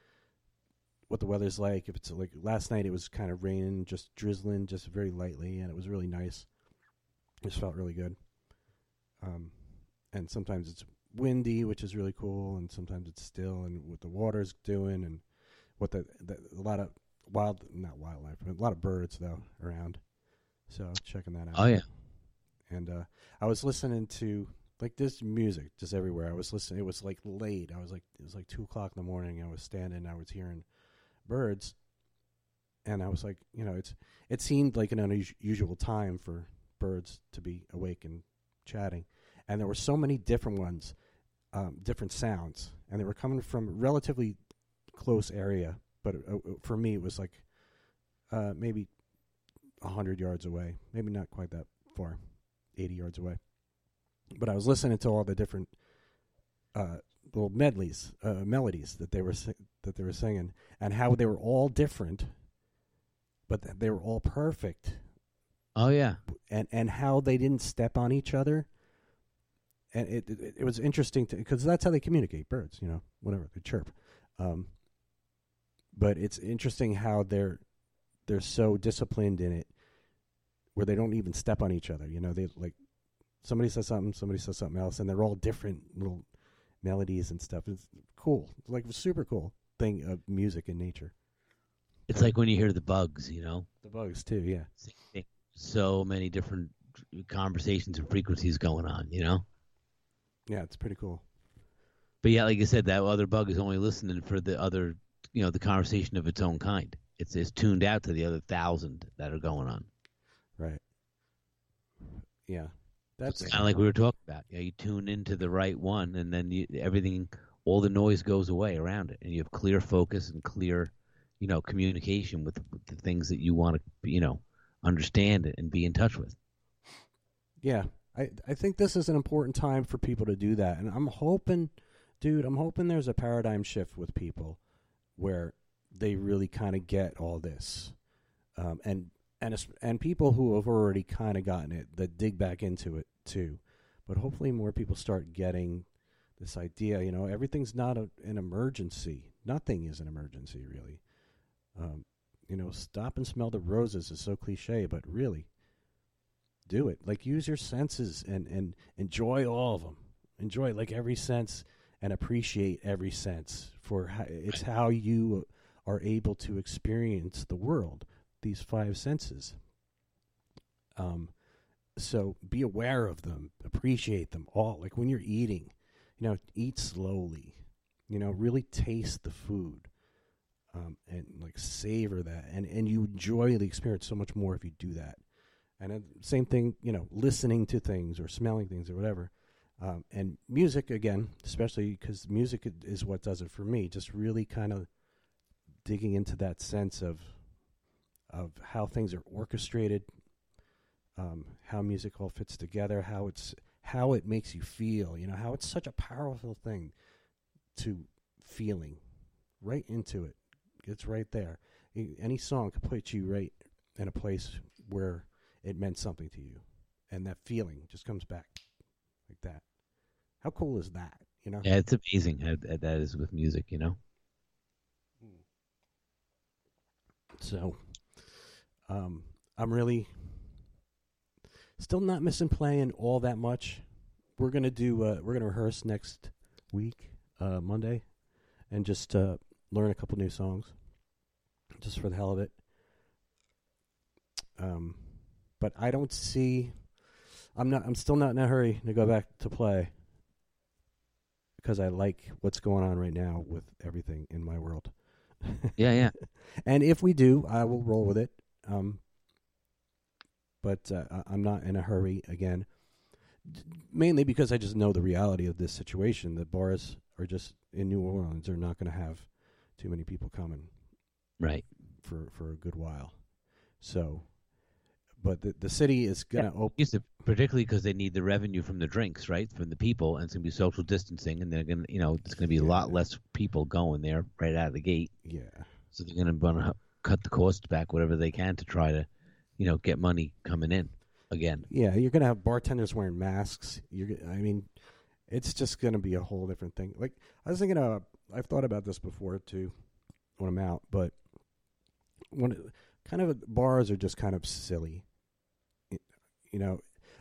what the weather's like if it's like last night it was kind of raining just drizzling just very lightly and it was really nice it just felt really good um and sometimes it's windy which is really cool and sometimes it's still and what the water's doing and what the, the a lot of wild not wildlife but a lot of birds though around so checking that out Oh yeah. and uh, I was listening to like this music just everywhere. I was listening. It was like late. I was like it was like two o'clock in the morning. I was standing. I was hearing birds, and I was like, you know, it's it seemed like an unusual time for birds to be awake and chatting, and there were so many different ones, um, different sounds, and they were coming from a relatively close area. But uh, for me, it was like uh, maybe a hundred yards away, maybe not quite that far, eighty yards away. But I was listening to all the different uh, little medleys, uh, melodies that they were si- that they were singing, and how they were all different, but th- they were all perfect, Oh yeah. and and how they didn't step on each other. And it it, it was interesting to because that's how they communicate. Birds, you know, whatever they chirp. Um, but it's interesting how they're they're so disciplined in it, where they don't even step on each other. You know, they like somebody says something, somebody says something else, and they're all different little melodies and stuff. It's cool, like a super cool thing of music and nature. It's like when you hear the bugs, you know. The bugs too, yeah. So many different conversations and frequencies going on, you know. Yeah, it's pretty cool. But yeah, like I said, that other bug is only listening for the other, you know, the conversation of its own kind. It's it's tuned out to the other thousand that are going on. Right. Yeah. That's kind of like we were talking about. You, know, you tune into the right one, and then you, everything, all the noise goes away around it, and you have clear focus and clear, you know, communication with, with the things that you want to, you know, understand it and be in touch with. Yeah, I I think this is an important time for people to do that, and I'm hoping, dude, I'm hoping there's a paradigm shift with people, where they really kind of get all this, um, and and and people who have already kind of gotten it that dig back into it too, but hopefully more people start getting this idea. You know, everything's not a, an emergency. Nothing is an emergency really. Um, you know, stop and smell the roses is so cliche, but really do it. Like use your senses and and enjoy all of them. Enjoy like every sense and appreciate every sense for how, it's how you are able to experience the world. These five senses. Um, so be aware of them, appreciate them all. Like when you're eating, you know, eat slowly. You know, really taste the food. Um, and like savor that, and and you enjoy the experience so much more if you do that. And uh, same thing, you know, listening to things or smelling things or whatever. Um, and music, again, especially because music is what does it for me, just really kind of digging into that sense of of how things are orchestrated, um, how music all fits together, how it's how it makes you feel, you know, how it's such a powerful thing to feeling right into it. It's right there. Any song could put you right in a place where it meant something to you, and that feeling just comes back like that. How cool is that? You know? Yeah, it's amazing how that that is with music, you know. So, um, I'm really still not missing playing all that much. We're gonna do. Uh, we're gonna rehearse next week, uh, Monday, and just uh, learn a couple new songs, just for the hell of it. Um, but I don't see. I'm not. I'm still not in a hurry to go back to play because I like what's going on right now with everything in my world. Yeah, yeah. And if we do, I will roll with it. Um, but uh, I'm not in a hurry again. Mainly because I just know the reality of this situation. The bars are just in New Orleans are not going to have too many people coming Right. for for a good while. So, but the the city is going to open. Used particularly because they need the revenue from the drinks, right, from the people, and it's gonna be social distancing, and they're gonna, you know, it's gonna be a lot less people going there right out of the gate. Yeah, So they're gonna wanna cut the costs back whatever they can to try to, you know, get money coming in again. yeah. You're going to have bartenders wearing masks. You're. I mean, it's just going to be a whole different thing. Like I was thinking, uh, I've thought about this before too, when I'm out. But when it, kind of bars are just kind of silly. You know,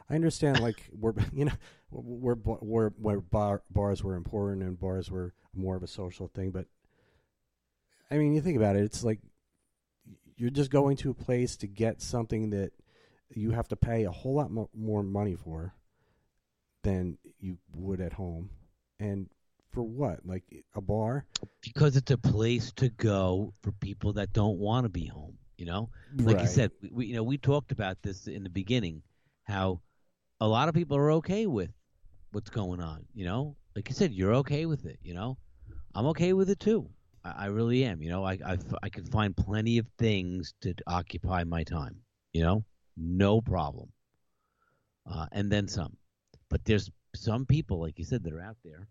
I understand like we're you know where where where bar, bars were important and bars were more of a social thing, but I mean, you think about it, it's like you're just going to a place to get something that you have to pay a whole lot mo- more money for than you would at home, and for what? Like a bar? Because it's a place to go for people that don't want to be home. You know, like you said, we, we you know we talked about this in the beginning, how a lot of people are okay with what's going on. You know, like you said, you're okay with it. You know, I'm okay with it too. I, I really am. You know, I, I I can find plenty of things to occupy my time. You know, no problem. Uh, and then some. But there's some people, like you said, that are out there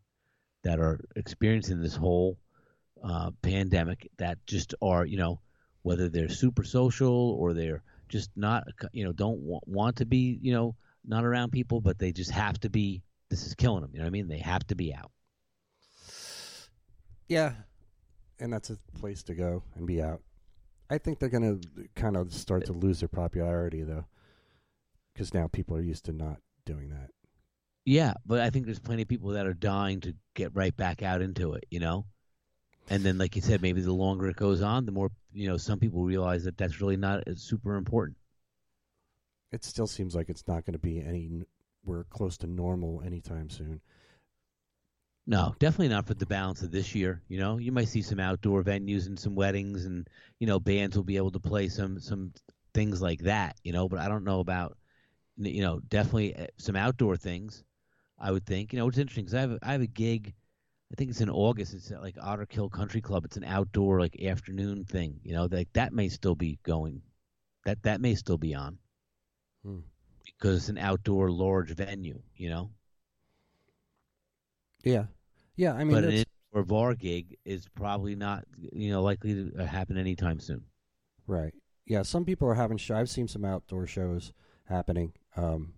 that are experiencing this whole uh, pandemic that just are, you know, whether they're super social or they're just not, you know, don't want, want to be, you know, not around people, but they just have to be. This is killing them. You know what I mean? They have to be out. Yeah, and that's a place to go and be out. I think they're going to kind of start to lose their popularity though, because now people are used to not doing that. Yeah, but I think there's plenty of people that are dying to get right back out into it. You know, And then, like you said, maybe the longer it goes on, the more you know. Some people realize that that's really not as super important. It still seems like it's not going to be any. We're close to normal anytime soon. No, definitely not for the balance of this year. You know, you might see some outdoor venues and some weddings, and you know, bands will be able to play some some things like that. You know, but I don't know about, you know, definitely uh, some outdoor things. I would think. You know, it's interesting because I have a, I have a gig. I think it's in August. It's at like Otterkill Country Club. It's an outdoor like afternoon thing. You know, like that may still be going. That that may still be on. Hmm. Because it's an outdoor large venue. You know. Yeah, yeah. I mean, but an bar gig is probably not you know likely to happen anytime soon. right. Yeah, some people are having. Sh- I've seen some outdoor shows happening. Um,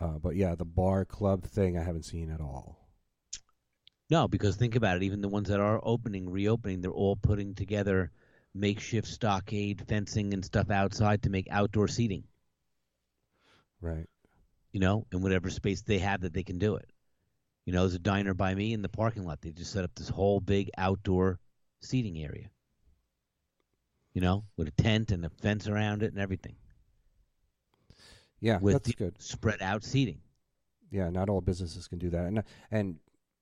uh, but yeah, the bar club thing I haven't seen at all. No, because think about it. Even the ones that are opening, reopening, they're all putting together makeshift stockade fencing and stuff outside to make outdoor seating. Right. You know, in whatever space they have that they can do it. You know, there's a diner by me in the parking lot. They just set up this whole big outdoor seating area. You know, with a tent and a fence around it and everything. Yeah, With that's good. Spread out seating. Yeah, not all businesses can do that, and and,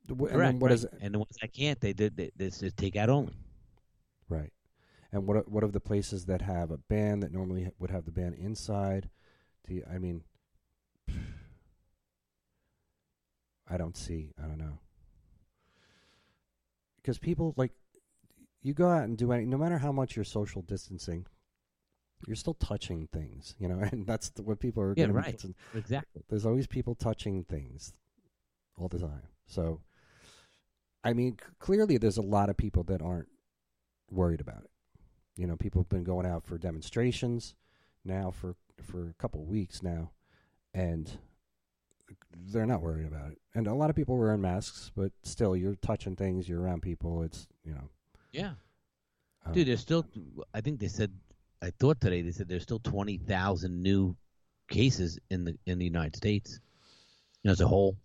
the and Correct. then what right. is And the ones that can't, they did. They, this is take out only. right? And what what of the places that have a band that normally would have the band inside? Do you, I mean, I don't see. I don't know because people like you go out and do any. No matter how much you're social distancing, you're still touching things, you know, and that's the, what people are. Yeah, be right. Exactly. there's always people touching things all the time. So, I mean, c- clearly there's a lot of people that aren't worried about it. You know, people have been going out for demonstrations now for for a couple of weeks now, and they're not worried about it. And a lot of people wearing masks, but still, you're touching things. You're around people. It's you know, Yeah. um, Dude, there's still. I think they said. I thought today they said there's still twenty thousand new cases in the in the United States. You know, as a whole.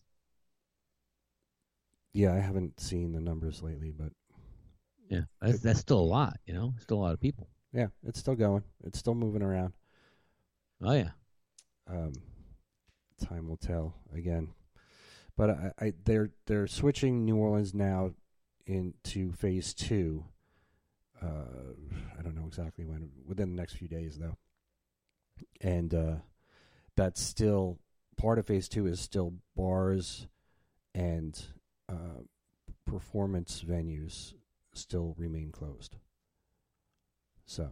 yeah, I haven't seen the numbers lately, but Yeah, that's that's still a lot. You know, still a lot of people. yeah, it's still going. It's still moving around. Oh yeah. um, time will tell again. But I, I they're they're switching New Orleans now into phase two. Uh, I don't know exactly when. Within the next few days, though, and uh, that's still part of phase two is still bars and uh, performance venues still remain closed. So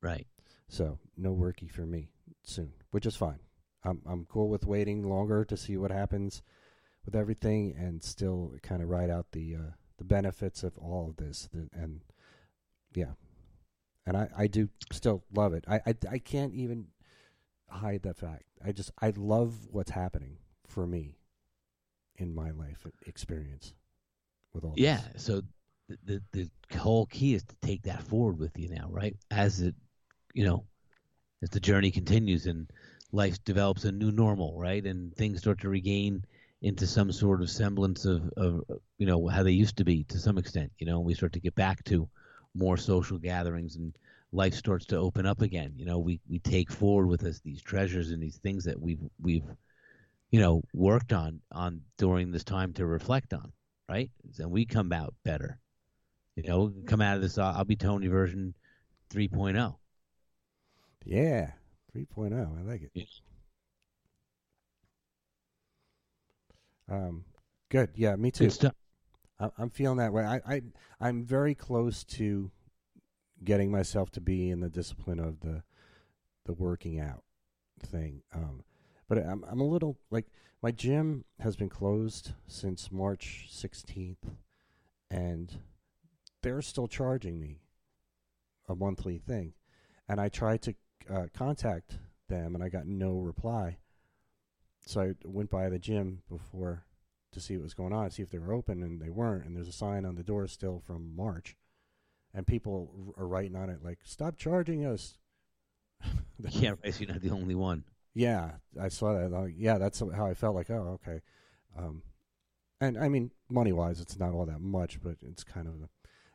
Right. so no worky for me soon, which is fine. I'm I'm cool with waiting longer to see what happens with everything, and still kind of ride out the uh, the benefits of all of this. And yeah, and I I do still love it. I, I I can't even hide that fact. I just I love what's happening for me in my life experience with all. Yeah. this. So the, the the whole key is to take that forward with you now, right? As it, you know, as the journey continues and life develops a new normal, right? And things start to regain into some sort of semblance of, of you know how they used to be to some extent. You know, we start to get back to more social gatherings and life starts to open up again. You know, we we take forward with us these treasures and these things that we've we've you know worked on on during this time to reflect on, right? And we come out better. You know, come out of this. I'll be Tony version oh. 3.0. yeah, 3.0. I like it. Yeah. Um, good. Yeah, me too. Good. I- I'm feeling that way. I, I I'm very close to getting myself to be in the discipline of the the working out thing. Um, but I'm I'm a little like my gym has been closed since March 16th, and they're still charging me a monthly thing, and I try to uh, contact them, and I got no reply. So I went by the gym before to see what was going on, see if they were open, and they weren't. And there's a sign on the door still from March, and people r- are writing on it like, "Stop charging us." Yeah, right. So you're not the only one. yeah, I saw that. Like, yeah, that's how I felt. Like, oh, okay. Um, And I mean, money wise, it's not all that much, but it's kind of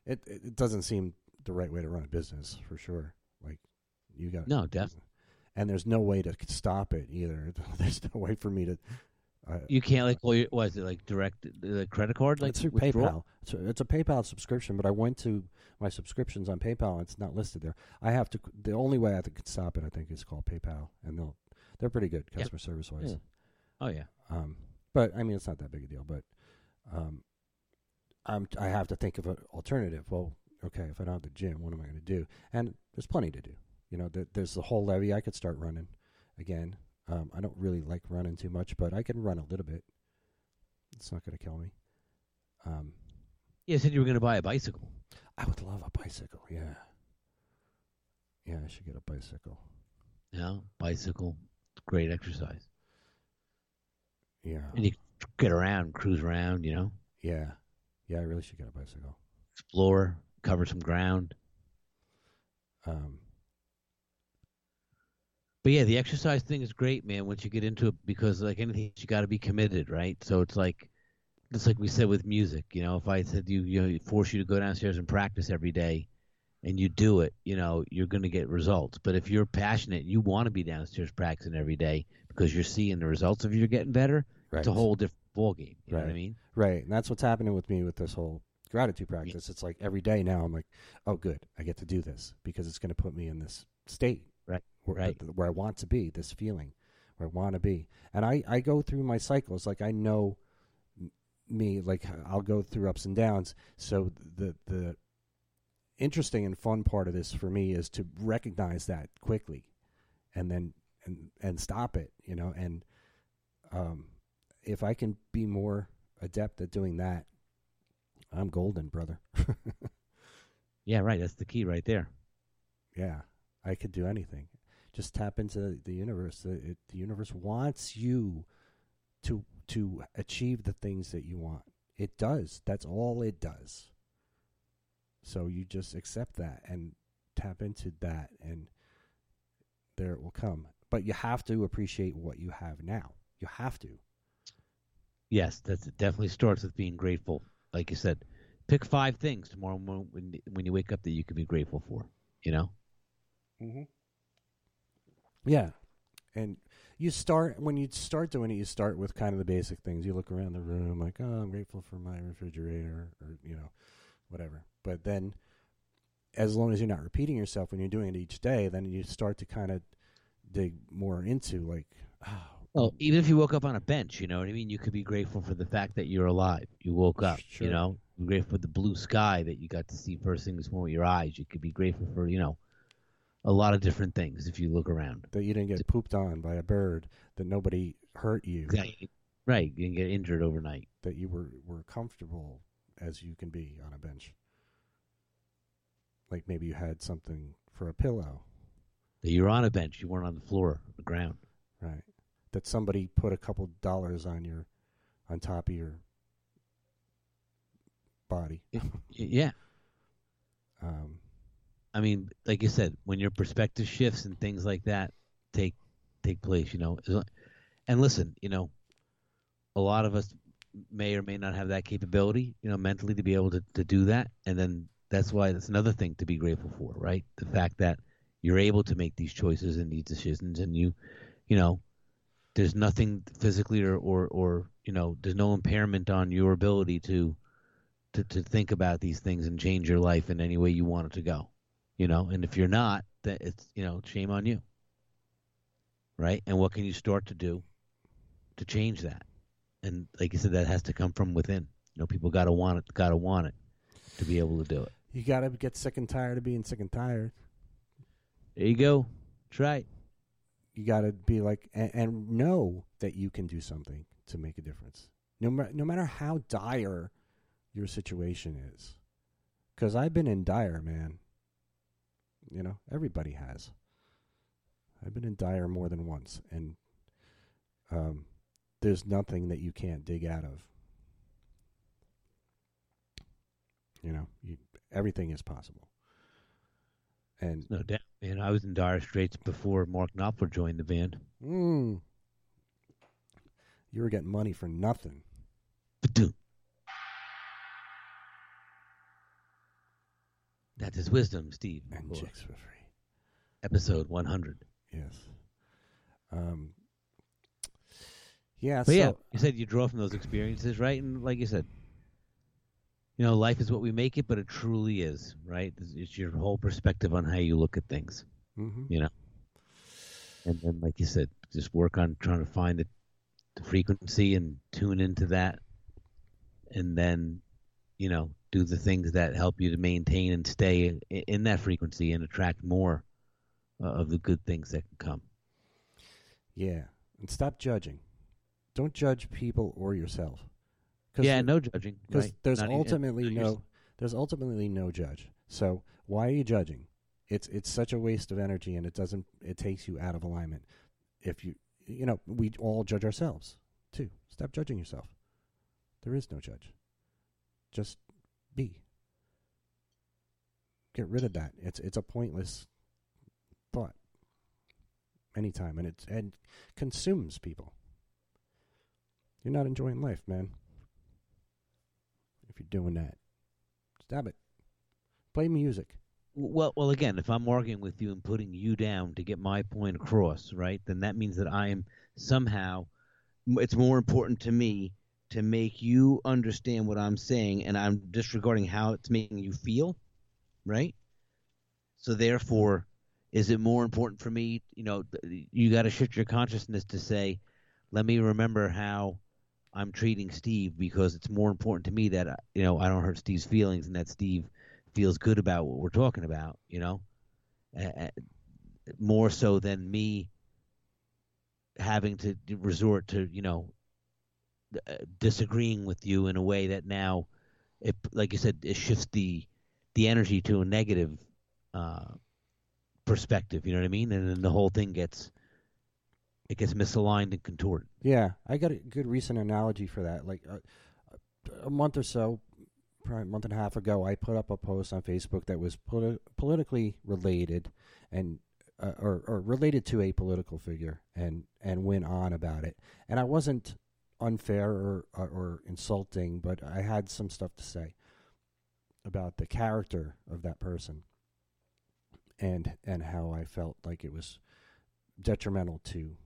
it. It doesn't seem the right way to run a business for sure. You got No, definitely. and there's no way to stop it either. There's no way for me to. Uh, You can't like, well, was it like direct the credit card? Like it's through? PayPal. It's a, it's a PayPal subscription, but I went to my subscriptions on PayPal. and It's not listed there. I have to. The only way I could stop it, I think, is call PayPal, and they'll they're pretty good Yeah. customer service wise. Yeah. Oh yeah. Um, but I mean, it's not that big a deal. But um, I'm I have to think of an alternative. Well, okay, if I don't have the gym, what am I going to do? And there's plenty to do. You know, there, there's the whole levee. I could start running again. Um, I don't really like running too much, but I can run a little bit. It's not going to kill me. Um, Yeah, said you were going to buy a bicycle. I would love a bicycle. Yeah. Yeah, I should get a bicycle. Know, bicycle, great exercise. Yeah. And you get around, cruise around, you know, Yeah. Yeah, I really should get a bicycle. explore, cover some ground. Um, But yeah, the exercise thing is great, man. Once you get into it, because like anything, you got to be committed, right? So it's like, just like we said with music. You know, if I said you, you know, force you to go downstairs and practice every day, and you do it, you know, you're going to get results. But if you're passionate, you want to be downstairs practicing every day because you're seeing the results of you're getting better. right. It's a whole different ball game. You know what I mean? Right, and that's what's happening with me with this whole gratitude practice. It's like every day now I'm like, oh, good, I get to do this because it's going to put me in this state, Right, Where, right. th- where I want to be, this feeling where I want to be, and I I go through my cycles. Like I know me, like I'll go through ups and downs. So the the interesting and fun part of this for me is to recognize that quickly, and then and and stop it. You know, and um, if I can be more adept at doing that, I'm golden, brother. Yeah, right. That's the key right there. yeah, I could do anything. Just tap into the universe. The, it, the universe wants you to to achieve the things that you want. It does. That's all it does. So you just accept that and tap into that, and there it will come. But you have to appreciate what you have now. You have to. Yes, that definitely starts with being grateful. Like you said, pick five things tomorrow when when you wake up that you can be grateful for. You know. Mm-hmm. Yeah, and you start when you start doing it. You start with kind of the basic things. You look around the room, like, oh, I'm grateful for my refrigerator, or you know, whatever. But then, as long as you're not repeating yourself when you're doing it each day, then you start to kind of dig more into like, oh, Well, even if you woke up on a bench, you know what I mean. You could be grateful for the fact that you're alive. You woke up. Sure. You know, You're grateful for the blue sky that you got to see first thing this morning with your eyes. You could be grateful for you know a lot of different things if you look around. that you didn't get pooped on by a bird, that nobody hurt you, Exactly. Right. You didn't get injured overnight. that you were were comfortable as you can be on a bench. Like maybe you had something for a pillow, That you're on a bench. You weren't on the floor, the ground. right? That somebody put a couple dollars on your on top of your body. Yeah. Um, I mean, like you said, when your perspective shifts and things like that take take place, you know. And listen, you know, a lot of us may or may not have that capability, you know, mentally to be able to, to do that. And then that's why that's another thing to be grateful for, right? The fact that you're able to make these choices and these decisions and you you know, there's nothing physically or, or, or you know, there's no impairment on your ability to to, to think about these things and change your life in any way you want it to go you know and if you're not that it's you know shame on you right and what can you start to do to change that and like you said that has to come from within you know people got to want it got to want it to be able to do it you got to get sick and tired of being sick and tired. there you go that's right You got to be like and, and know that you can do something to make a difference. No, ma- no matter how dire your situation is. Because I've been in dire, man. You know, everybody has. I've been in dire more than once, and um, there's nothing that you can't dig out of. You know, you, everything is possible. And no doubt man i was in dire straits before mark knopfler joined the band mm, you were getting money for nothing. Ba-doom. That is wisdom, Steve. And chicks for free. Episode 100. Yes. Um. Yeah. But so yeah, you said you draw from those experiences, right? And like you said, you know, life is what we make it, but it truly is, right? It's, your whole perspective on how you look at things, mhm. you know. And then, like you said, just work on trying to find the, the frequency and tune into that, and then, you know, do the things that help you to maintain and stay in, in that frequency and attract more uh, of the good things that can come. Yeah, and stop judging. Don't judge people or yourself. Yeah, no judging. because right? there's Not ultimately not no there's ultimately no judge. So why are you judging? It's it's such a waste of energy, and it doesn't it takes you out of alignment. If you you know we all judge ourselves too. Stop judging yourself. There is no judge. Just be. Get rid of that. It's it's a pointless thought. Anytime, and it and consumes people. You're not enjoying life, man. If you're doing that, stop it. Play music. Well, well, again, if I'm arguing with you and putting you down to get my point across, right, then that means that I am somehow. It's more important to me to make you understand what I'm saying, and I'm disregarding how it's making you feel, right? So therefore, is it more important for me? You know, you got to shift your consciousness to say, let me remember how I'm treating Steve because it's more important to me that uh, you know I don't hurt Steve's feelings and that Steve feels good about what we're talking about, you know, uh, more so than me having to resort to, you know, disagreeing with you in a way that now, it like you said, it shifts the the energy to a negative uh, perspective. You know what I mean? And then the whole thing gets it gets misaligned and contorted. Yeah, I got a good recent analogy for that. Like uh, a month or so, probably a month and a half ago, I put up a post on Facebook that was politi- politically related and uh, or, or related to a political figure, and and went on about it. And I wasn't unfair or or, or insulting, but I had some stuff to say about the character of that person, and and how I felt like it was detrimental to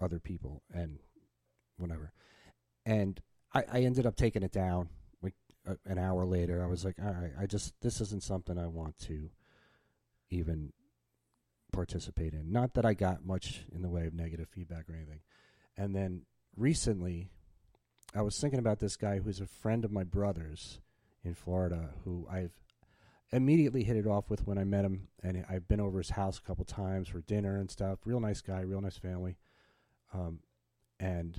other people and whatever. And I, I ended up taking it down like a, an hour later. I was like, all right, I just this isn't something I want to even participate in. Not that I got much in the way of negative feedback or anything. And then recently, I was thinking about this guy who's a friend of my brother's in Florida, who I've immediately hit it off with when I met him, and I've been over his house a couple times for dinner and stuff. Real nice guy, real nice family, um, and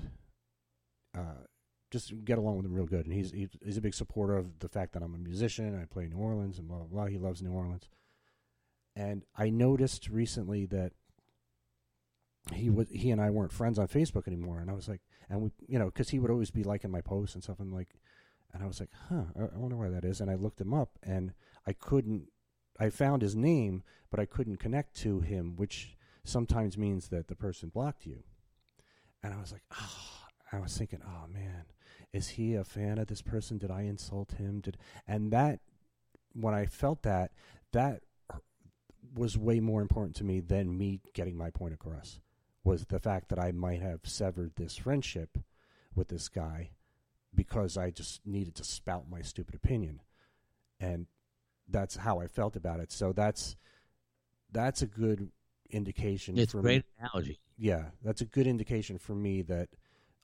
uh, just get along with him real good. And he's he's a big supporter of the fact that I'm a musician. I play New Orleans and blah blah blah. He loves New Orleans, and I noticed recently that he was he and I weren't friends on Facebook anymore. And I was like, and we you know because he would always be liking my posts and stuff. And like, and I was like, huh, I, I wonder why that is. And I looked him up, and I couldn't. I found his name, but I couldn't connect to him, which sometimes means that the person blocked you. And I was like, oh, I was thinking, oh man, is he a fan of this person? Did I insult him? Did and that when I felt that, that uh, was way more important to me than me getting my point across. Was the fact that I might have severed this friendship with this guy because I just needed to spout my stupid opinion. And that's how I felt about it. So that's that's a good indication It's for a me great analogy. yeah, that's a good indication for me that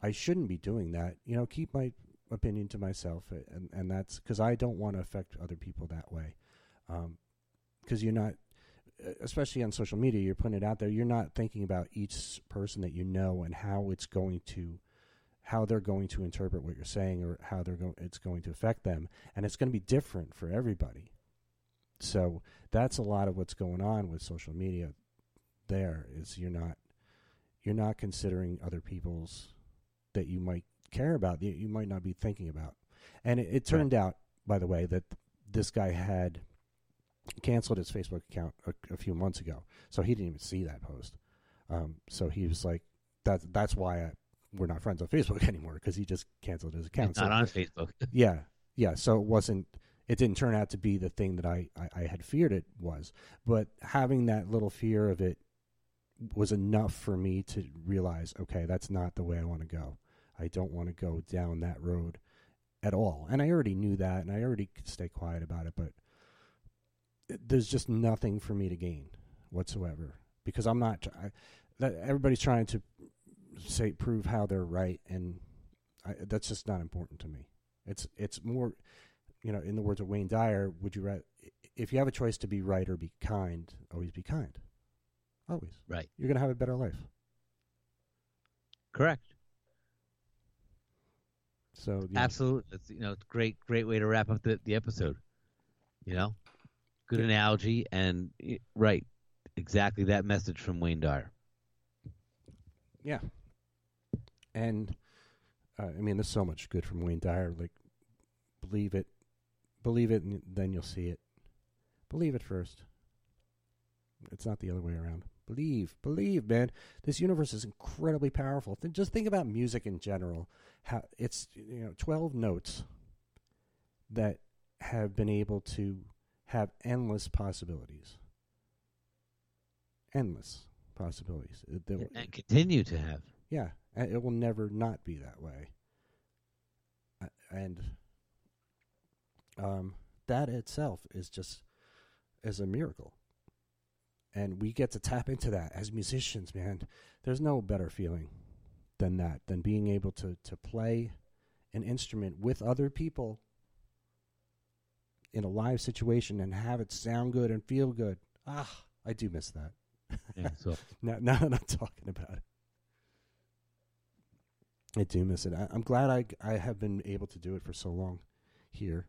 I shouldn't be doing that. You know, keep my opinion to myself, and and that's because I don't want to affect other people that way. Um, because you're not, especially on social media, you're putting it out there. You're not thinking about each person that you know and how it's going to, how they're going to interpret what you're saying or how they're going, it's going to affect them, and it's going to be different for everybody. So that's a lot of what's going on with social media. There is you're not you're not considering other people's that you might care about, that you might not be thinking about. And it, it turned out, by the way, that this guy had canceled his Facebook account a, a few months ago, so he didn't even see that post. Um, so he was like, "That that's why I we're not friends on Facebook anymore because he just canceled his account. It's not So- on Facebook. yeah, yeah. So it wasn't. It didn't turn out to be the thing that I, I, I had feared it was. But having that little fear of it was enough for me to realize, okay, that's not the way I want to go. I don't want to go down that road at all. And I already knew that, and I already could stay quiet about it. But there's just nothing for me to gain whatsoever because I'm not. I, that everybody's trying to say prove how they're right, and I, that's just not important to me. It's it's more, you know, in the words of Wayne Dyer, would you rather if you have a choice to be right or be kind, always be kind. Always. Right. You're going to have a better life. Correct. So. Absolutely. That's you know, it's great, great way to wrap up the, the episode. You know, good analogy and right, exactly that message from Wayne Dyer. Yeah. And uh, I mean, there's so much good from Wayne Dyer. Like, believe it, believe it, and then you'll see it. Believe it first. It's not the other way around. Believe, believe, man. This universe is incredibly powerful. Th- just think about music in general. How it's you know twelve notes that have been able to have endless possibilities. Endless possibilities. And continue to have. yeah, and it will never not be that way. And um, that itself is just is a miracle. And we get to tap into that as musicians, man. There's no better feeling than that, than being able to to play an instrument with other people in a live situation and have it sound good and feel good. Ah, I do miss that. Yeah, so Now, now that I'm talking about it, I do miss it. I, I'm glad I I have been able to do it for so long here.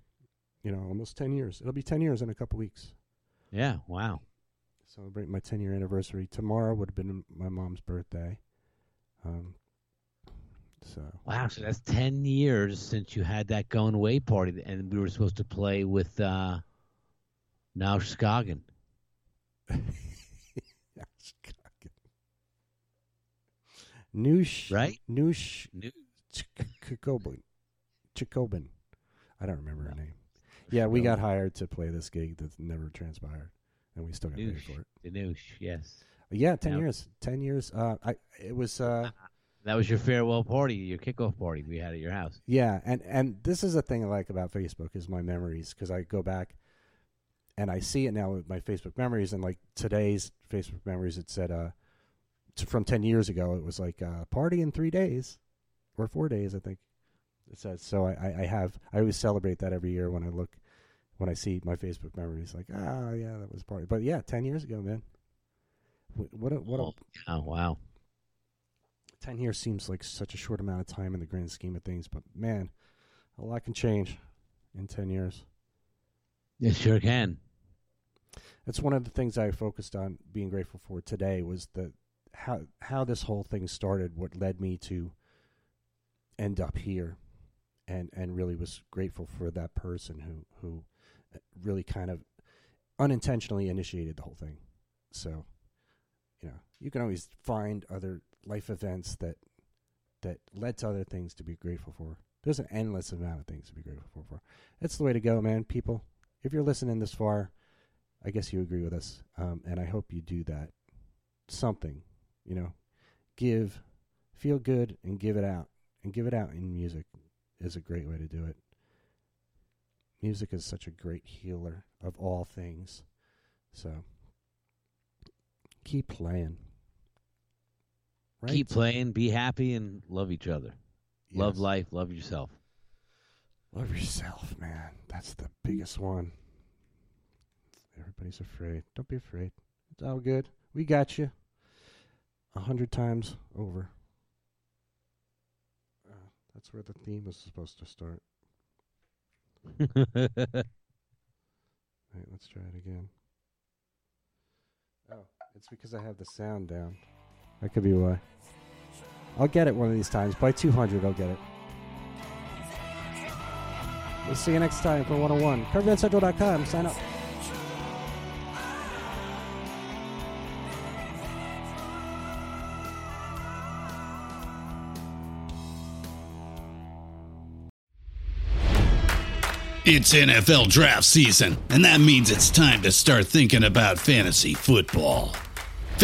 You know, almost ten years. It'll be ten years in a couple weeks. yeah, wow. Celebrate my ten year anniversary. Tomorrow would have been my mom's birthday. Um. So Wow, so that's 10 years since you had that going away party, and we were supposed to play with uh, Now Skagen. Noosh, Right? Noosh Chikobin. Chikobin. I don't remember her name. Yeah, we got hired to play this gig that never transpired, and we still got paid for it. The Noosh, yes. Yeah, ten years. Ten years. Uh, I it was. Uh, That was your farewell party, your kickoff party we had at your house. yeah, and and this is a thing I like about Facebook is my memories because I go back, and I see it now with my Facebook memories and like today's Facebook memories. It said uh, t- from ten years ago. It was like uh, party in three days, or four days, I think. It says so. I, I have I always celebrate that every year when I look when I see my Facebook memories. Like ah yeah that was a party. But yeah, ten years ago, man. What a what a Oh, yeah, wow. 10 years seems like such a short amount of time in the grand scheme of things, but man, a lot can change in 10 years. It sure can. That's one of the things I focused on being grateful for today was the how how this whole thing started, what led me to end up here and and really was grateful for that person who who uh, really kind of unintentionally initiated the whole thing. So, you know, you can always find other life events that that led to other things to be grateful for. There's an endless amount of things to be grateful for. It's the way to go, man. People, if you're listening this far, I guess you agree with us, um, and I hope you do that. Something, you know, give, feel good, and give it out, and give it out in music is a great way to do it. Music is such a great healer of all things, so keep playing. Right? Keep playing, be happy, and love each other. Love life, love yourself. Love yourself, man. That's the biggest one. Everybody's afraid. Don't be afraid. It's all good. We got you. A hundred times over. Uh, that's where the theme is supposed to start. Wait, let's try it again. Oh, it's because I have the sound down. That could be why. I'll get it one of these times. By 200, I'll get it. We'll see you next time for 101. CurveNetCentral.com. Sign up. It's NFL draft season, and that means it's time to start thinking about fantasy football.